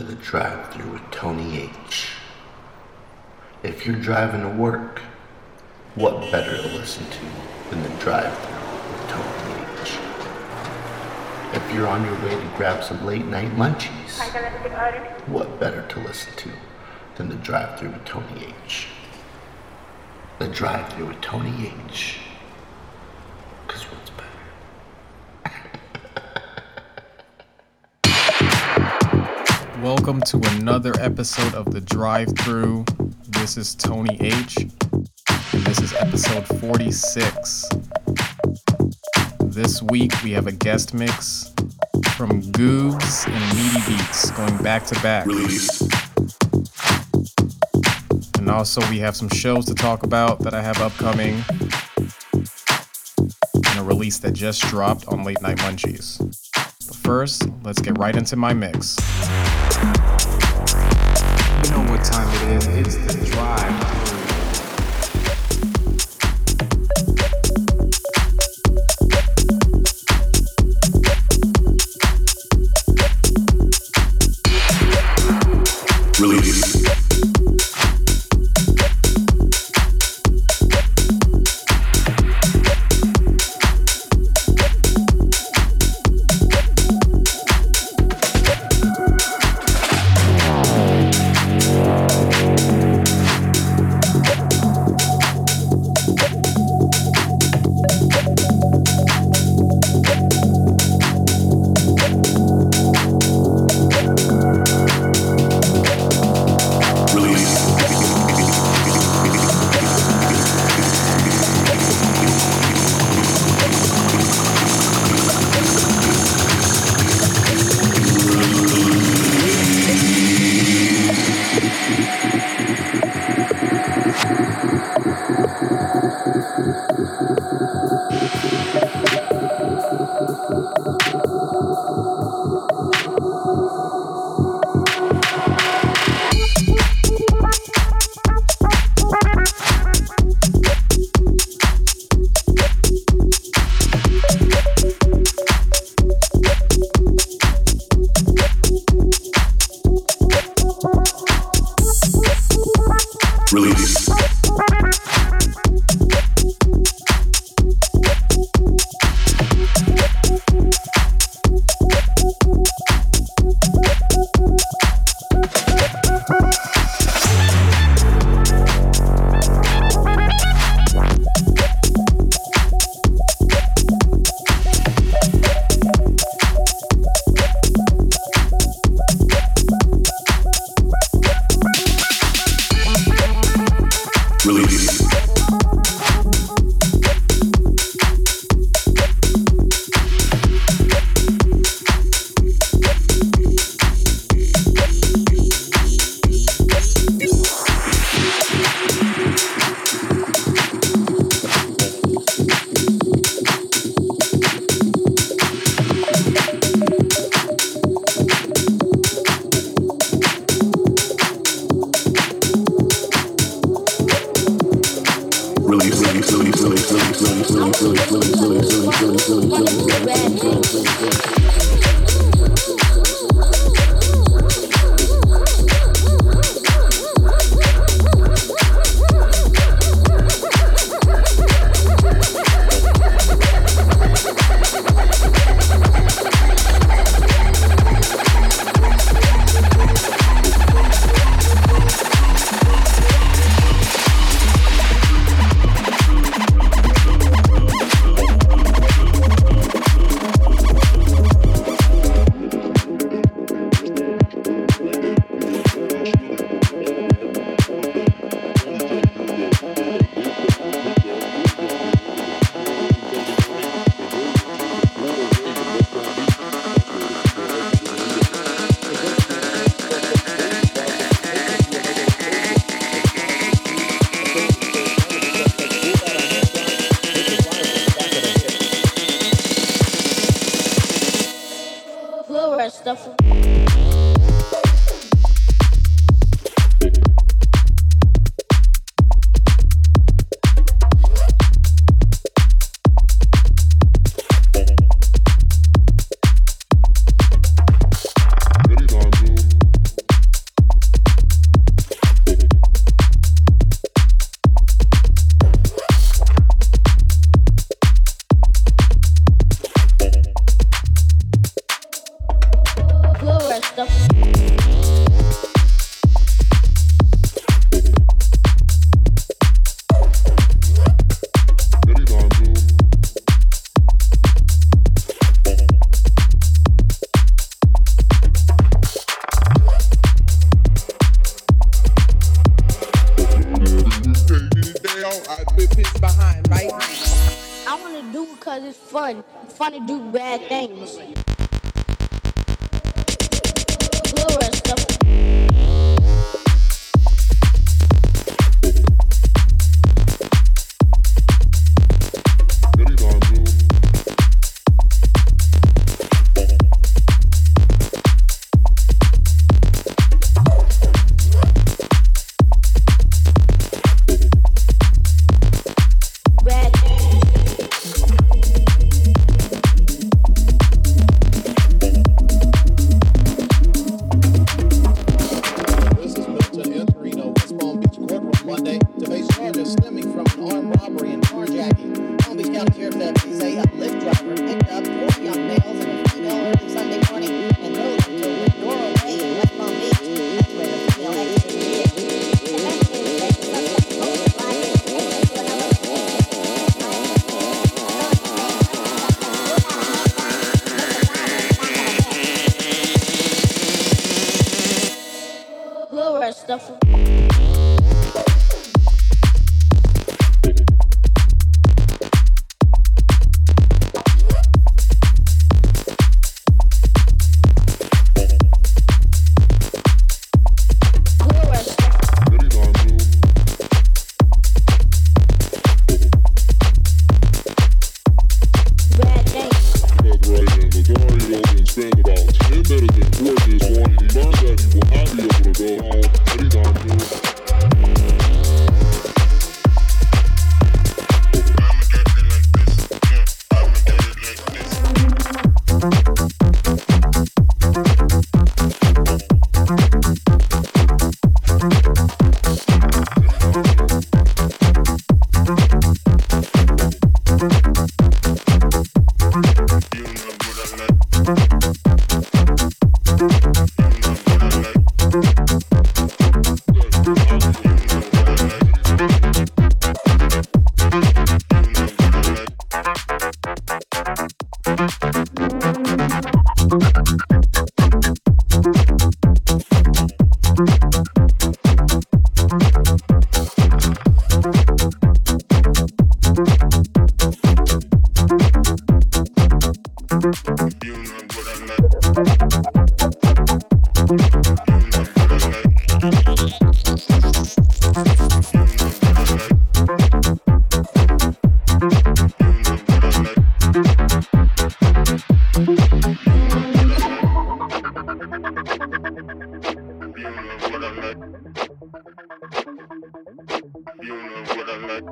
to the drive through with Tony H. If you're driving to work, what better to listen to than the drive through with Tony H? If you're on your way to grab some late night munchies, what better to listen to than the drive through with Tony H? The drive through with Tony H. Welcome to another episode of The Drive Through. This is Tony H, and this is episode 46. This week we have a guest mix from Goobs and Meaty Beats going back to back. And also we have some shows to talk about that I have upcoming and a release that just dropped on Late Night Munchies. But first, let's get right into my mix. Know what time it is. It's the drive.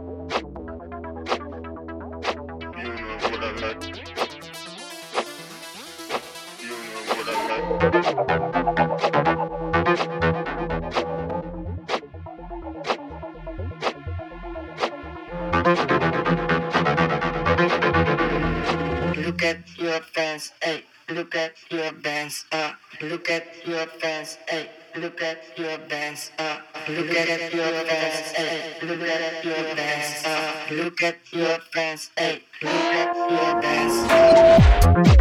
Look at your fans, hey, look at your bands, uh, look at your fans, hey, look at your bands, uh look at your friends, eh? look at your friends, ah! look at your friends, eh? look at your friends.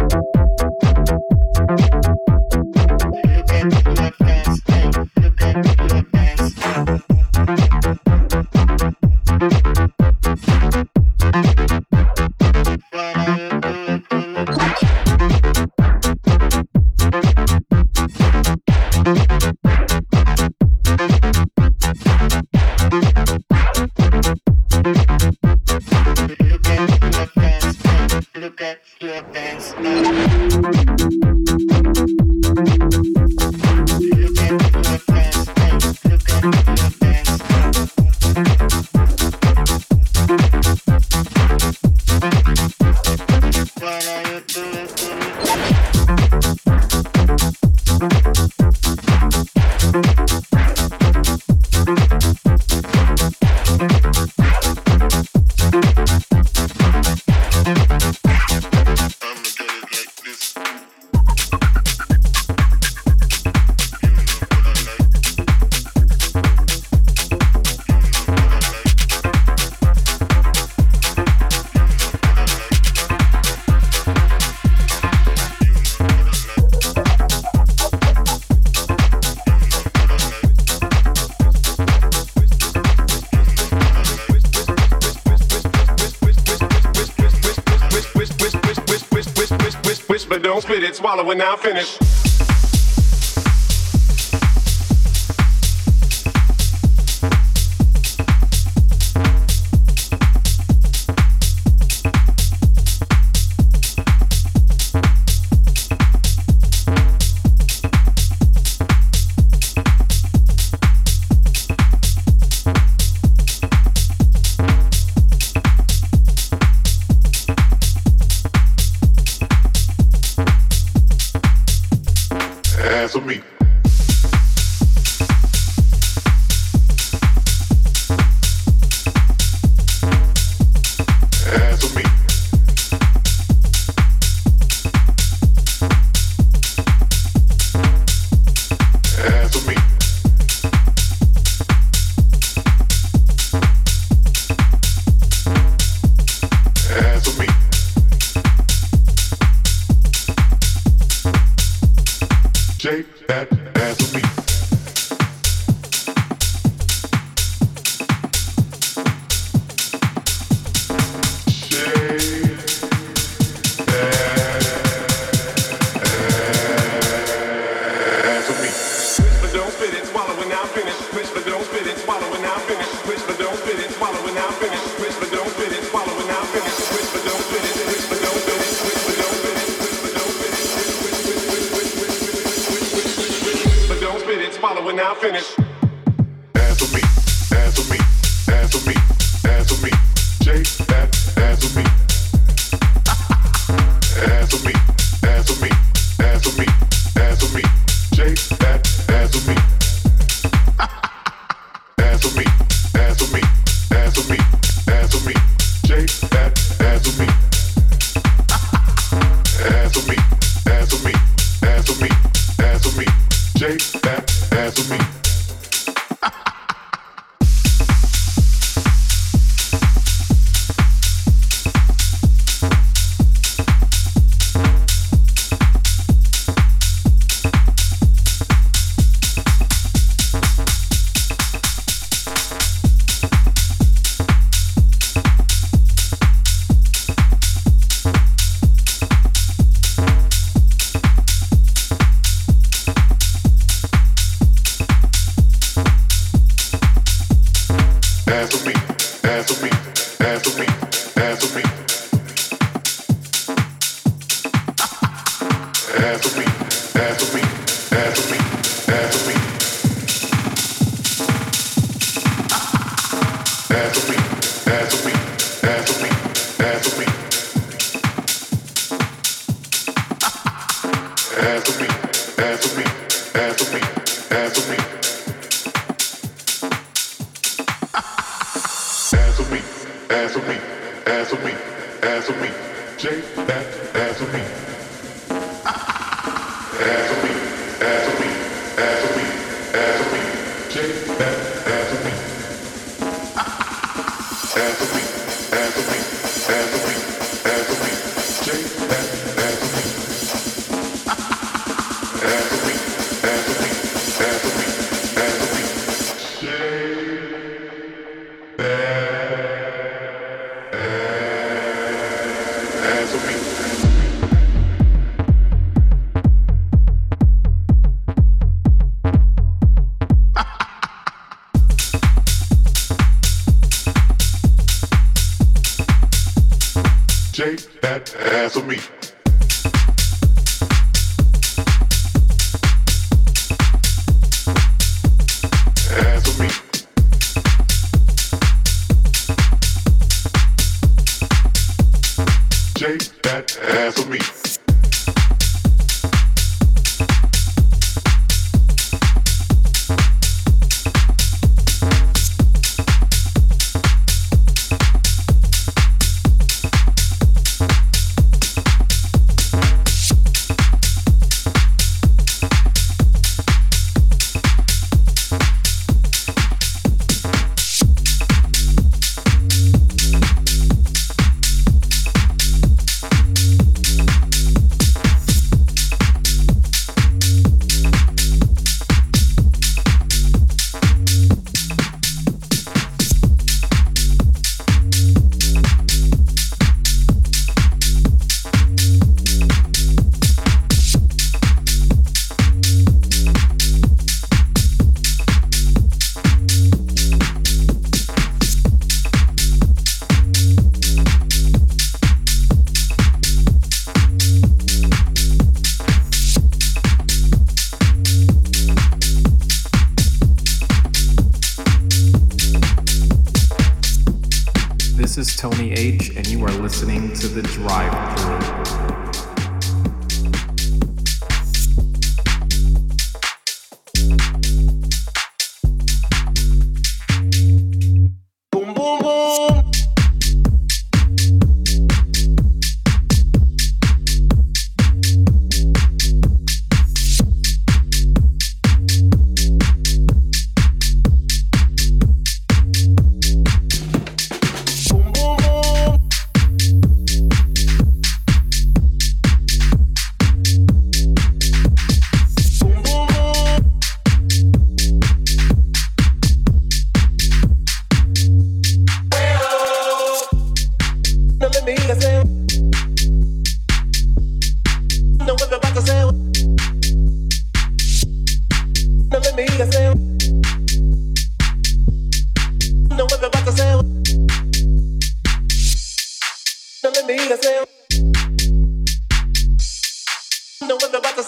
Swallow when I finish.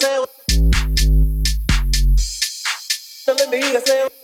I said, telling me I said.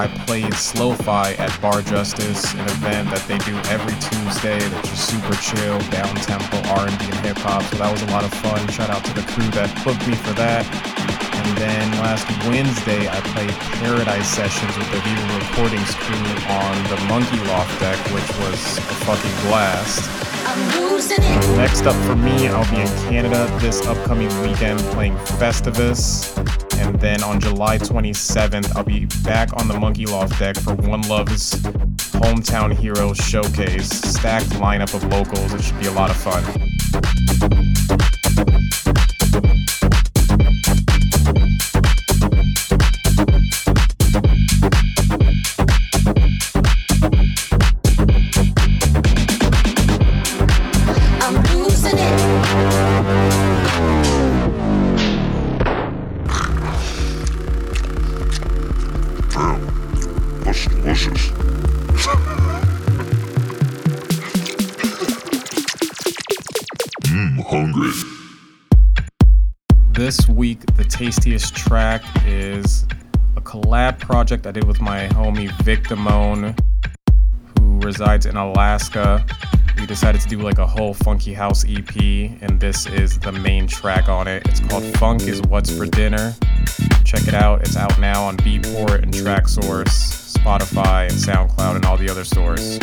I played Slow-Fi at Bar Justice, an event that they do every Tuesday that's just super chill, down-tempo R&B and hip-hop. So that was a lot of fun. Shout out to the crew that booked me for that. And then last Wednesday I played Paradise Sessions with the Viva Recordings crew on the Monkey Loft deck, which was a fucking blast. I'm losing it. Next up for me, I'll be in Canada this upcoming weekend playing Festivus. Then on July 27th, I'll be back on the Monkey Loft deck for One Love's Hometown Heroes Showcase. Stacked lineup of locals. It should be a lot of fun. Project I did with my homie Victamone, who resides in Alaska. We decided to do like a whole funky house EP, and this is the main track on it. It's called Funk is What's for Dinner. Check it out. It's out now on Beatport and Traxsource, Spotify, and SoundCloud, and all the other stores.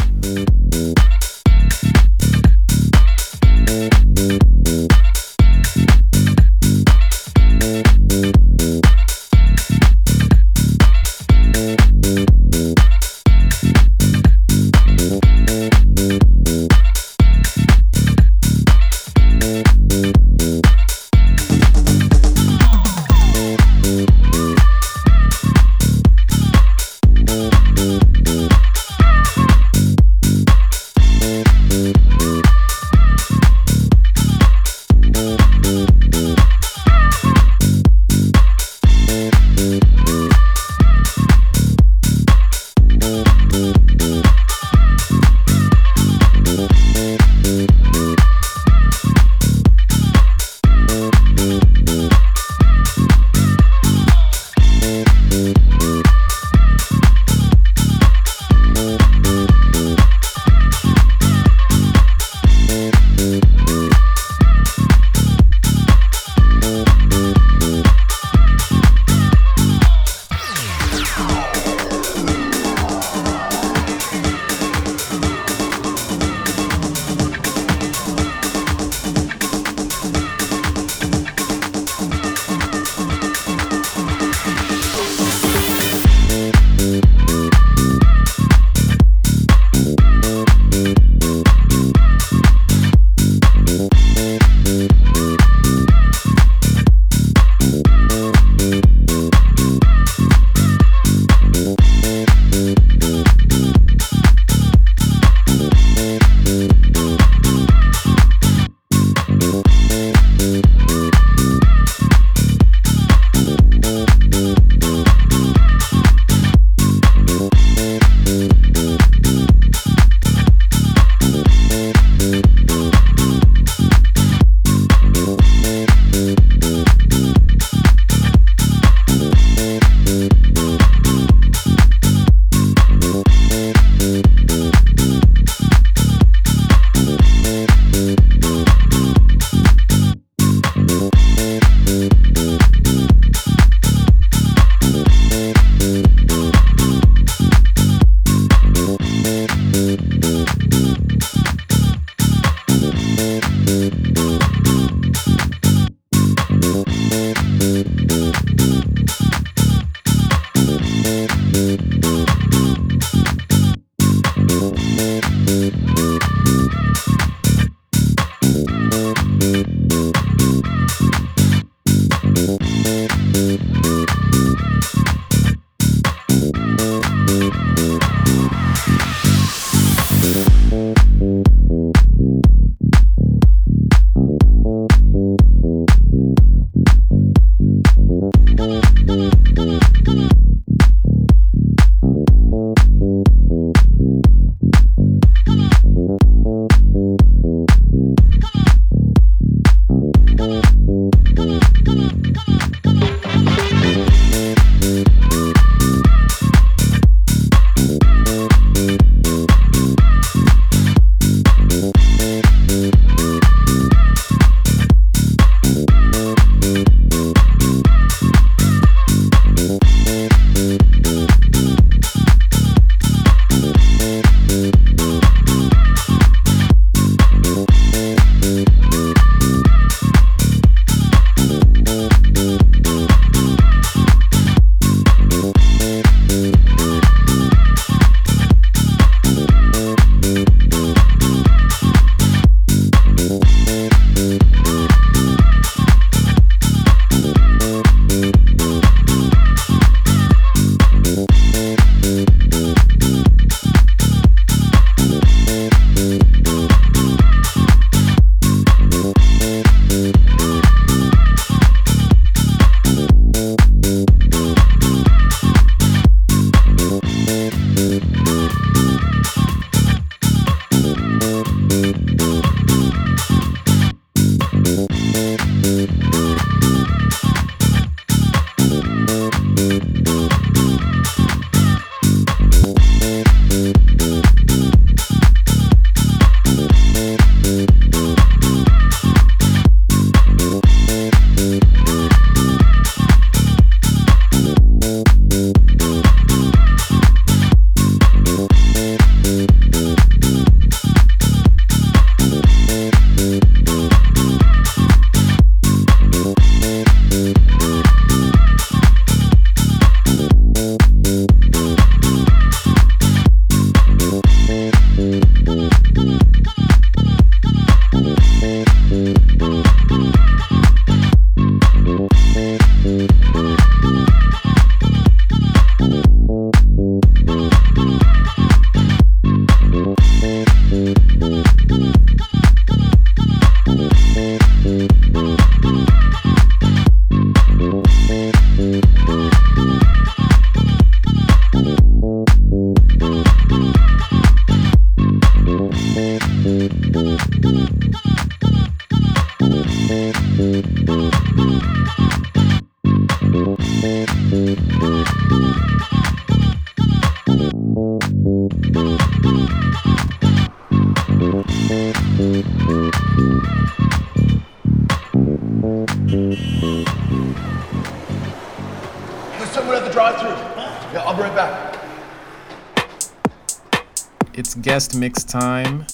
Guest mix time.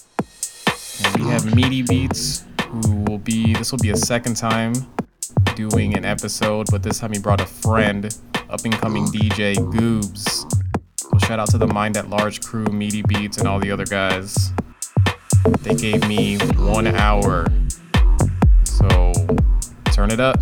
And we have Meaty Beats, who will be, this will be a second time doing an episode, but this time he brought a friend, up and coming DJ Goobs. So shout out to the Mind at Large crew, Meaty Beats, and all the other guys. They gave me one hour. So turn it up.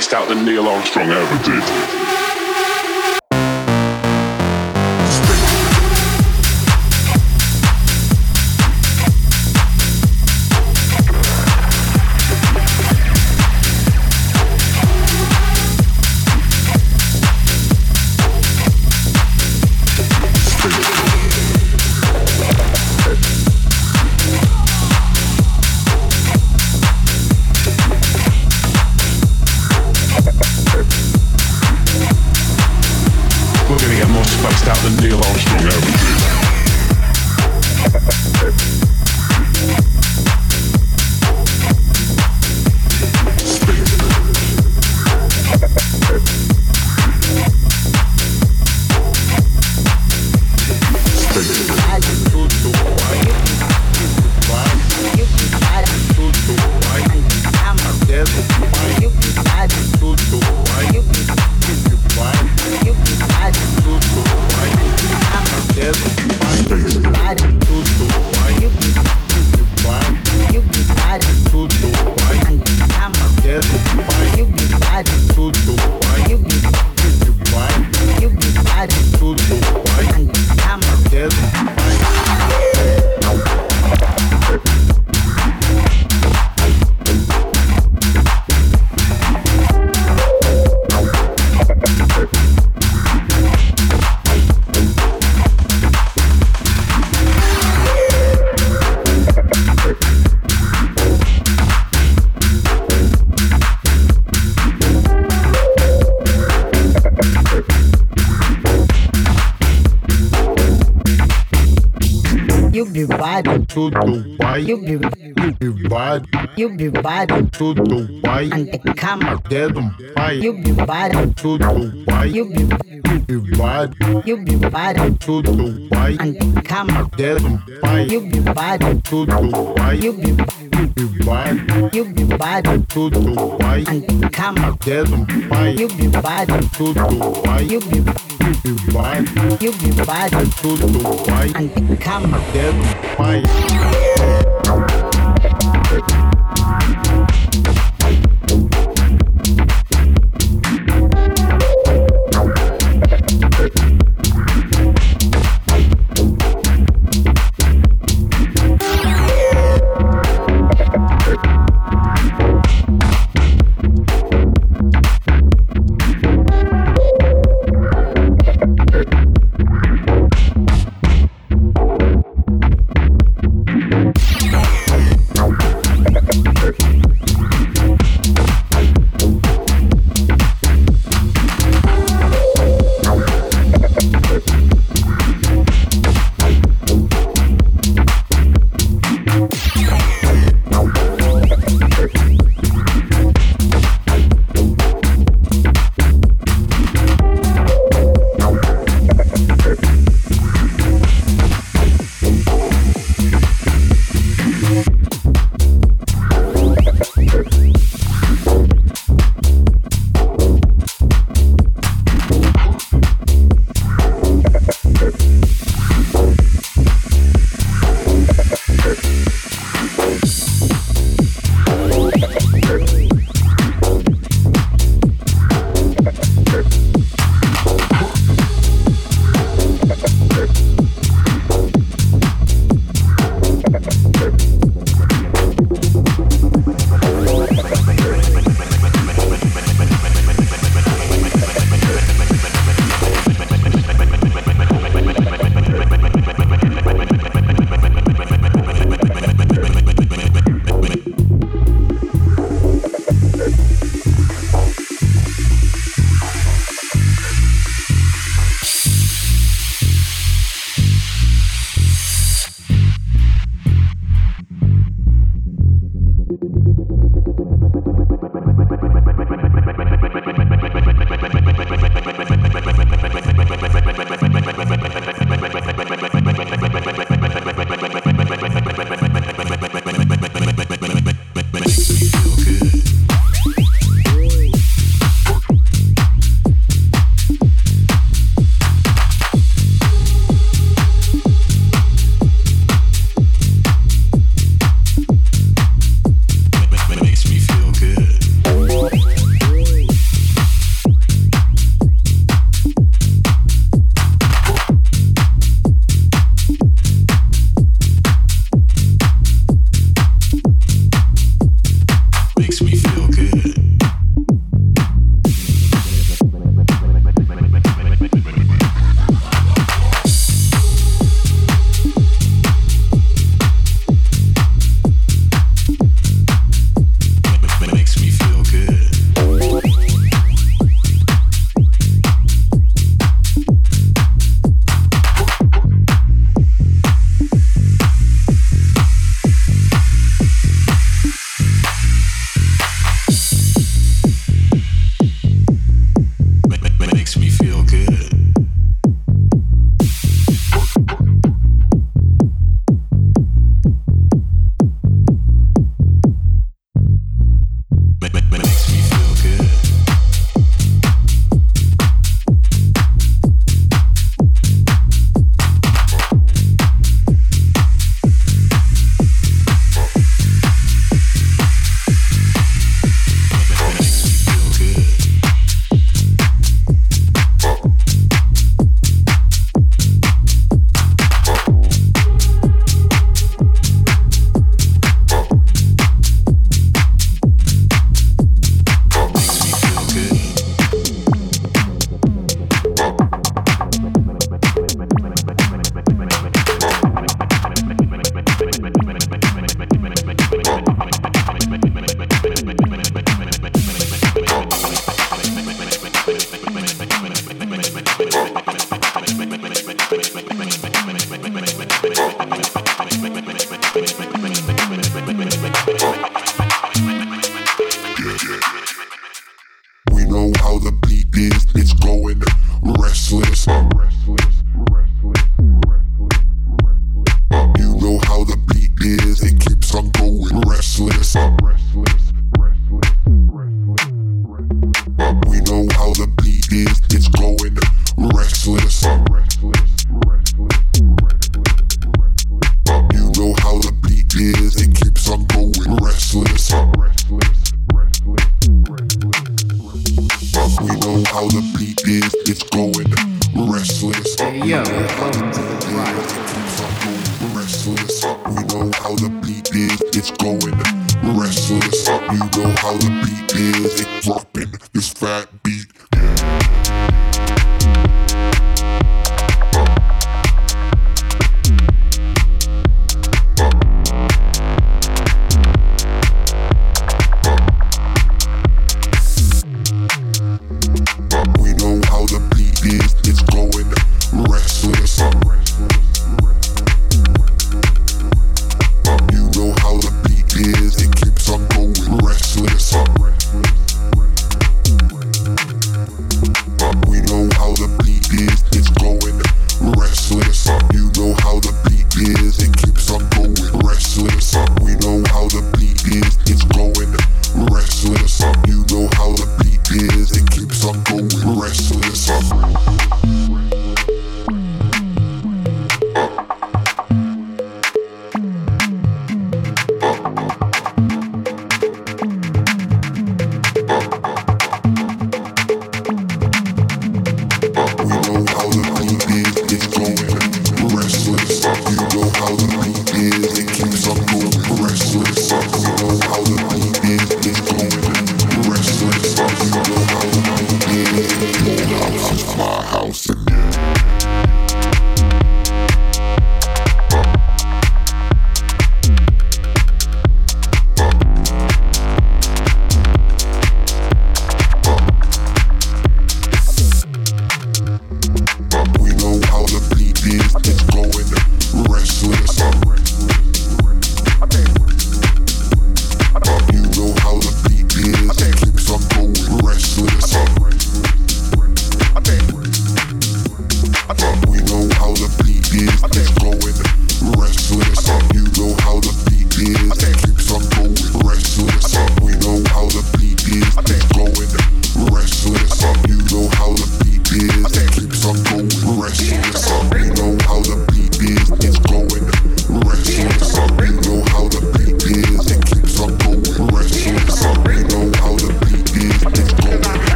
spiced out than Neil Armstrong ever did. The You be you be riding you be riding to the white, and the camera. get 'em fight You be riding to the white, you be you be riding you be riding to the white, and the camera. get 'em fight You be riding to the white, you be you be riding you be riding to the white, and the camera. get 'em fight You be riding to the white, you be you be riding you be riding to the white, and the camera. get 'em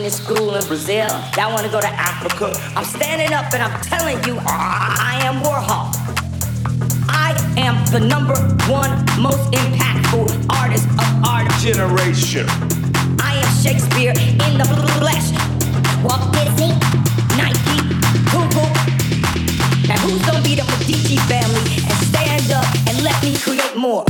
in school in Brazil. Y'all want to go to Africa. I'm standing up and I'm telling you, I am Warhol. I am the number one most impactful artist of our generation. I am Shakespeare in the flesh. Walt Disney, Nike, Google. Now who's gonna be the Medici family and stand up and let me create more?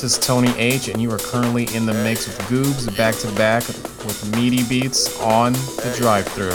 This is Tony H, and you are currently in the mix with Goobs back to back with Meaty Beats on the Drive-Thru.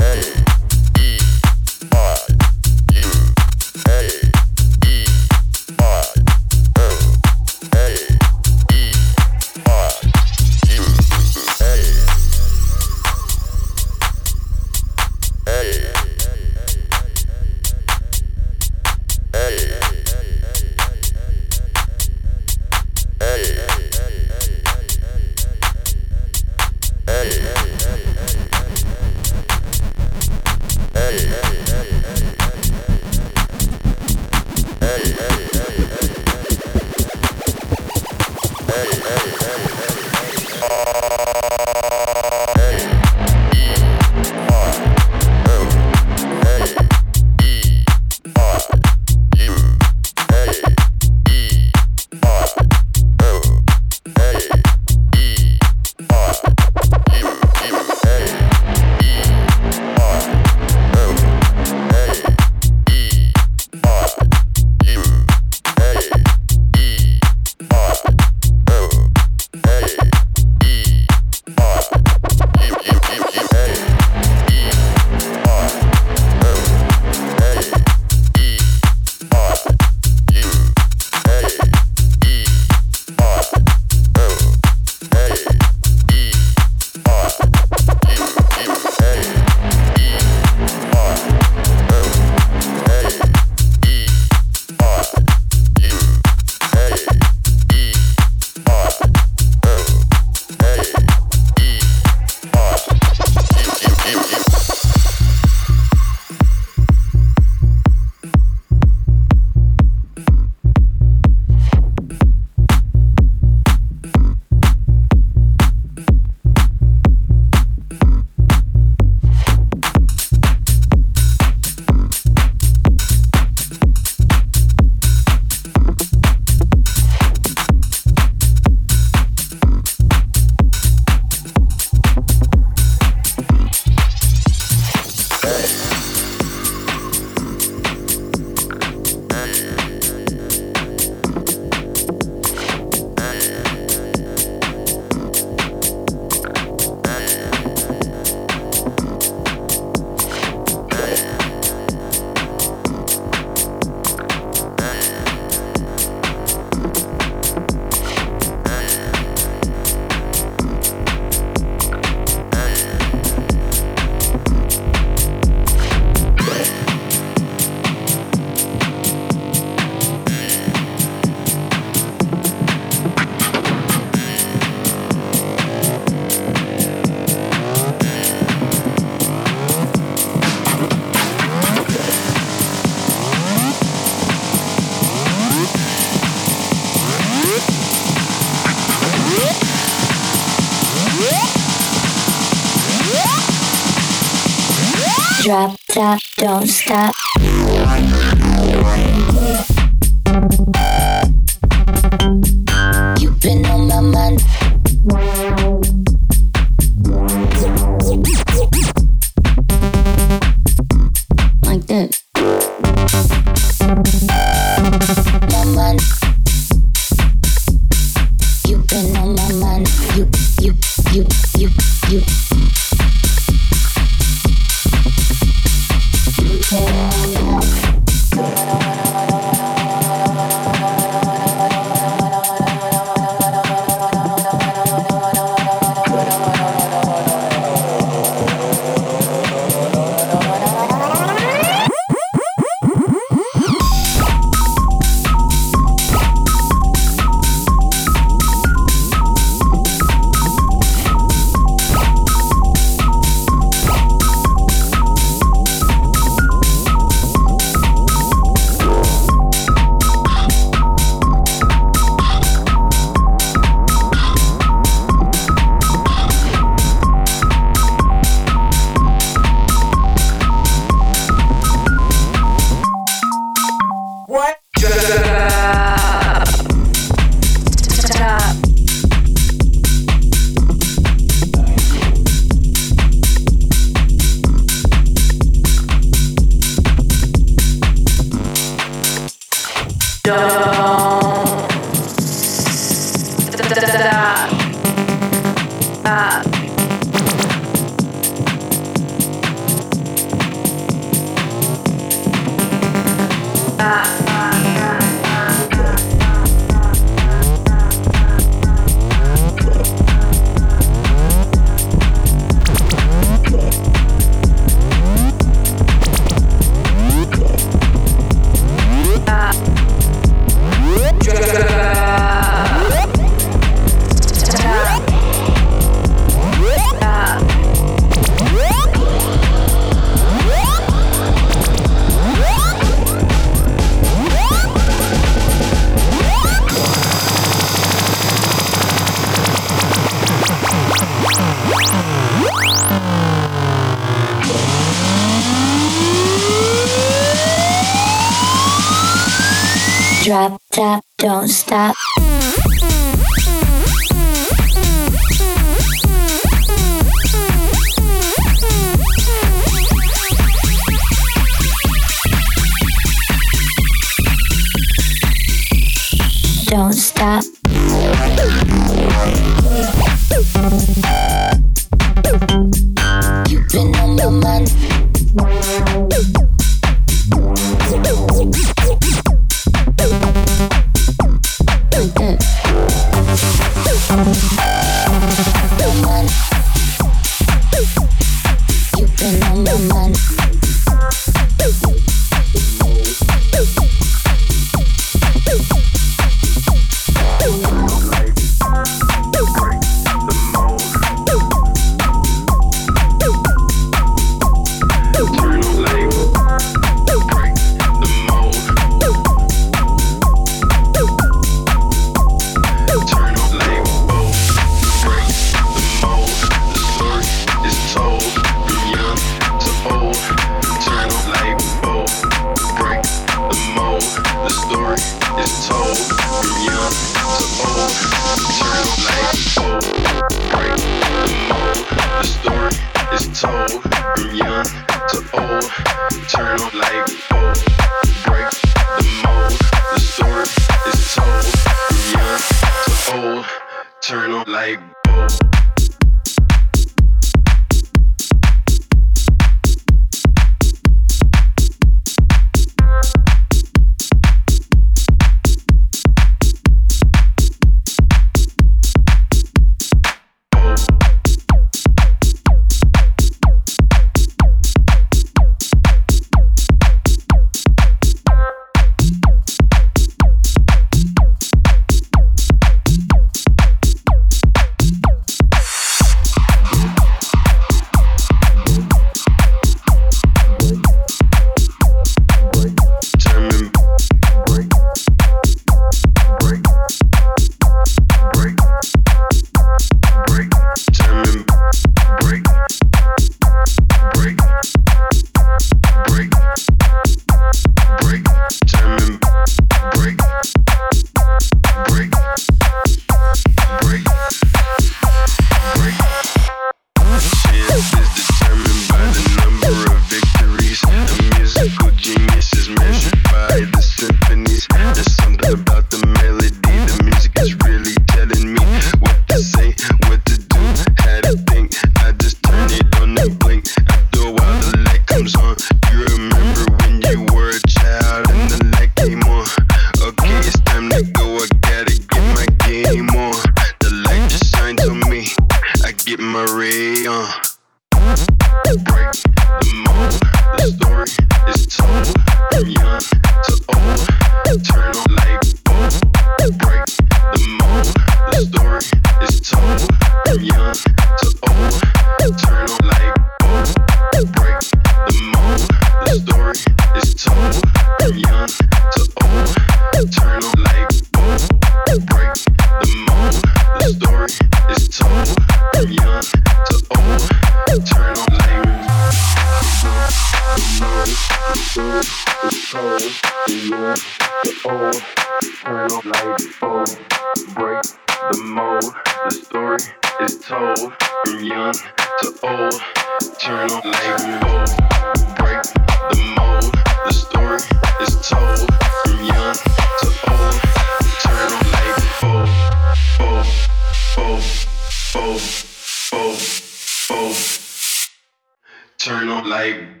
Turn on light.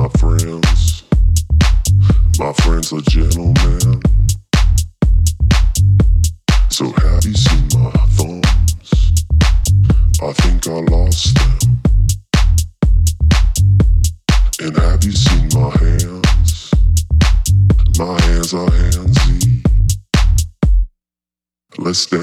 my friends. My friends are gentlemen. So have you seen my thumbs? I think I lost them. And have you seen my hands? My hands are handsy. Let's dance.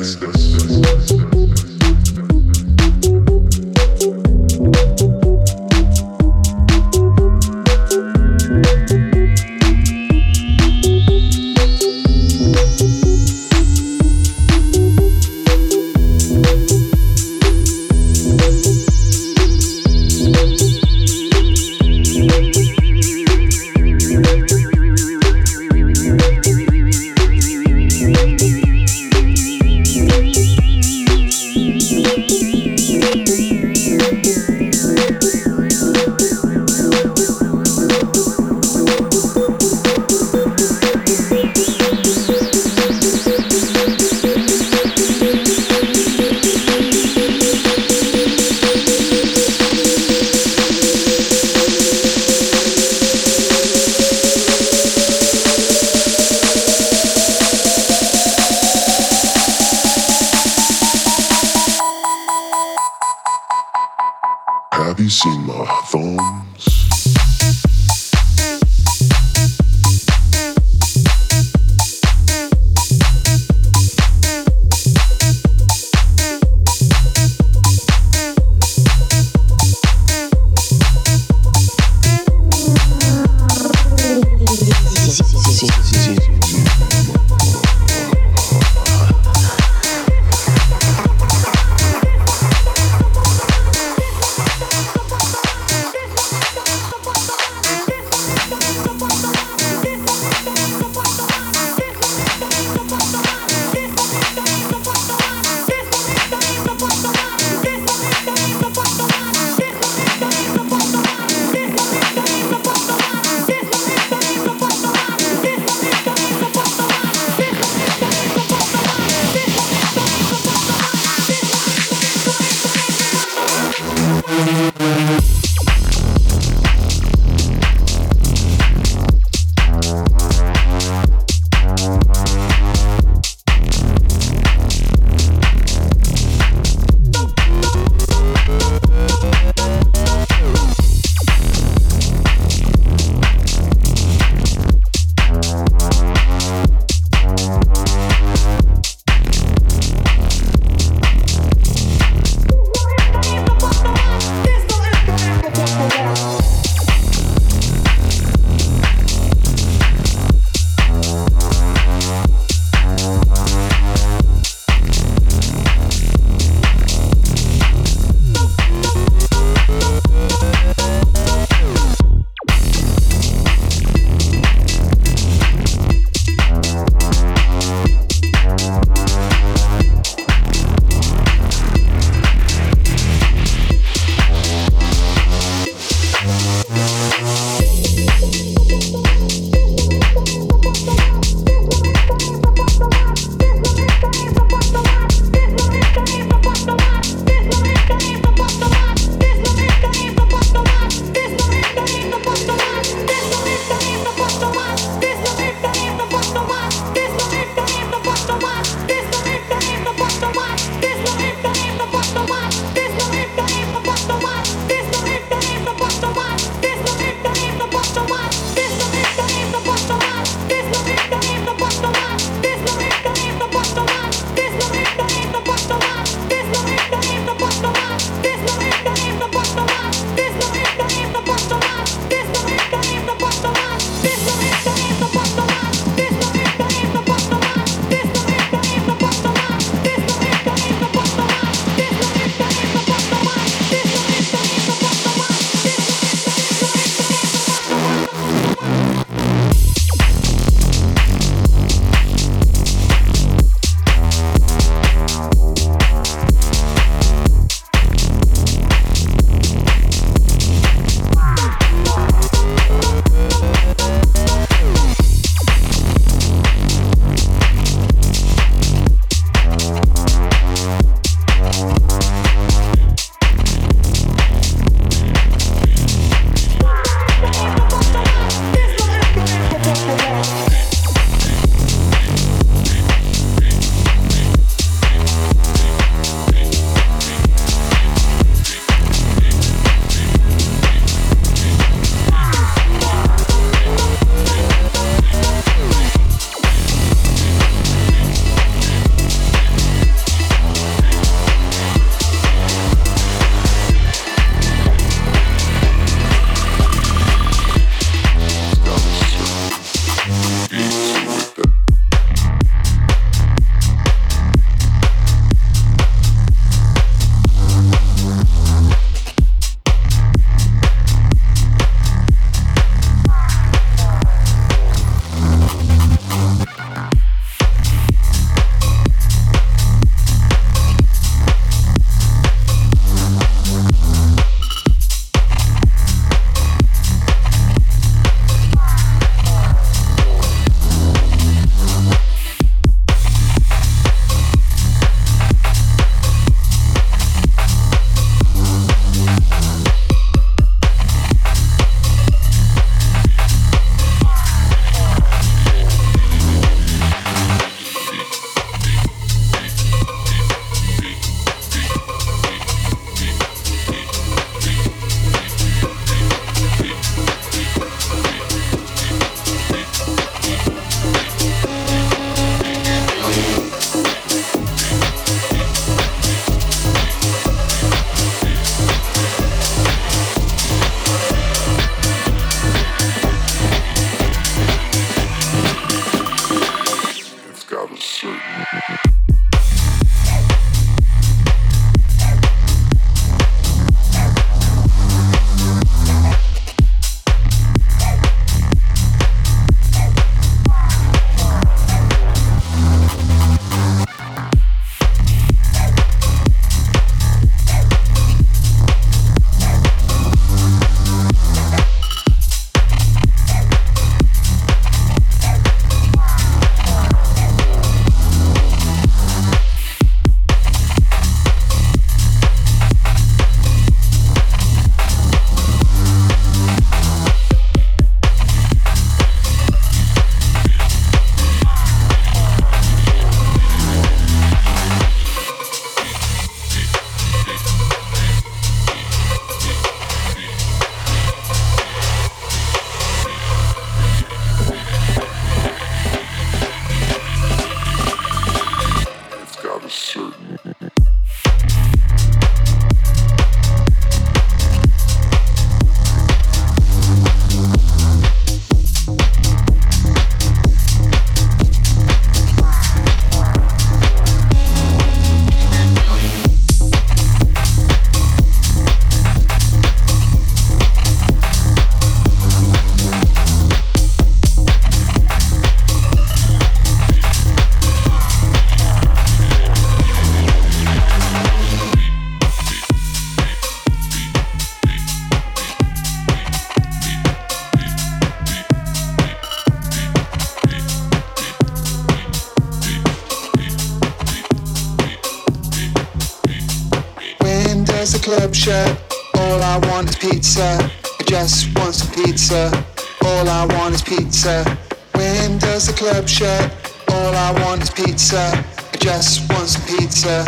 Club shirt? All I want is pizza. I just want some pizza. All I want is pizza. When does the club shut? All I want is pizza. I just want some pizza.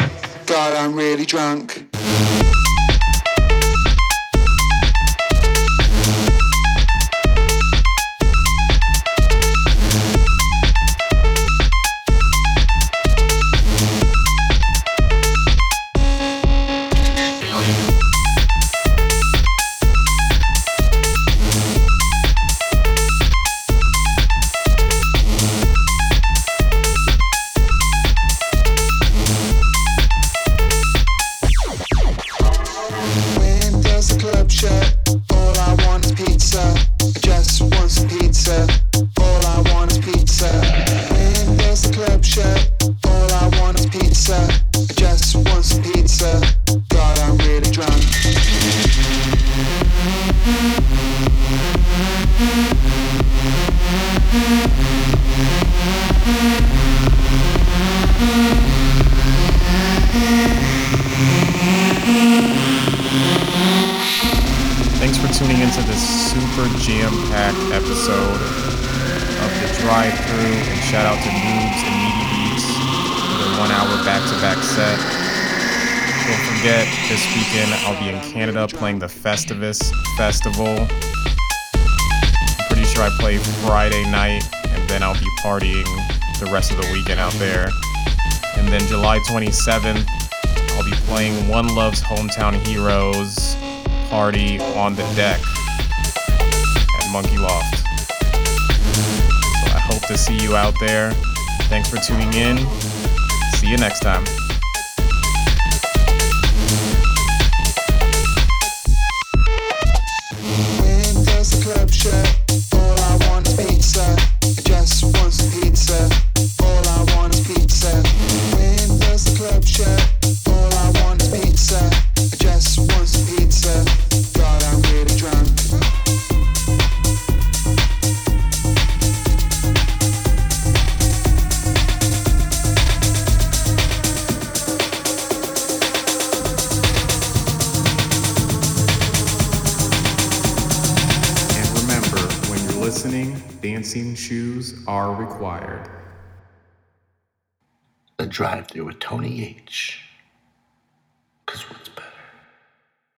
God, I'm really drunk. Festivus Festival. I'm pretty sure I play Friday night, and then I'll be partying the rest of the weekend out there. And then July 27th, I'll be playing One Love's Hometown Heroes party on the deck at Monkey Loft. So I hope to see you out there. Thanks for tuning in. See you next time. Drive through with Tony H.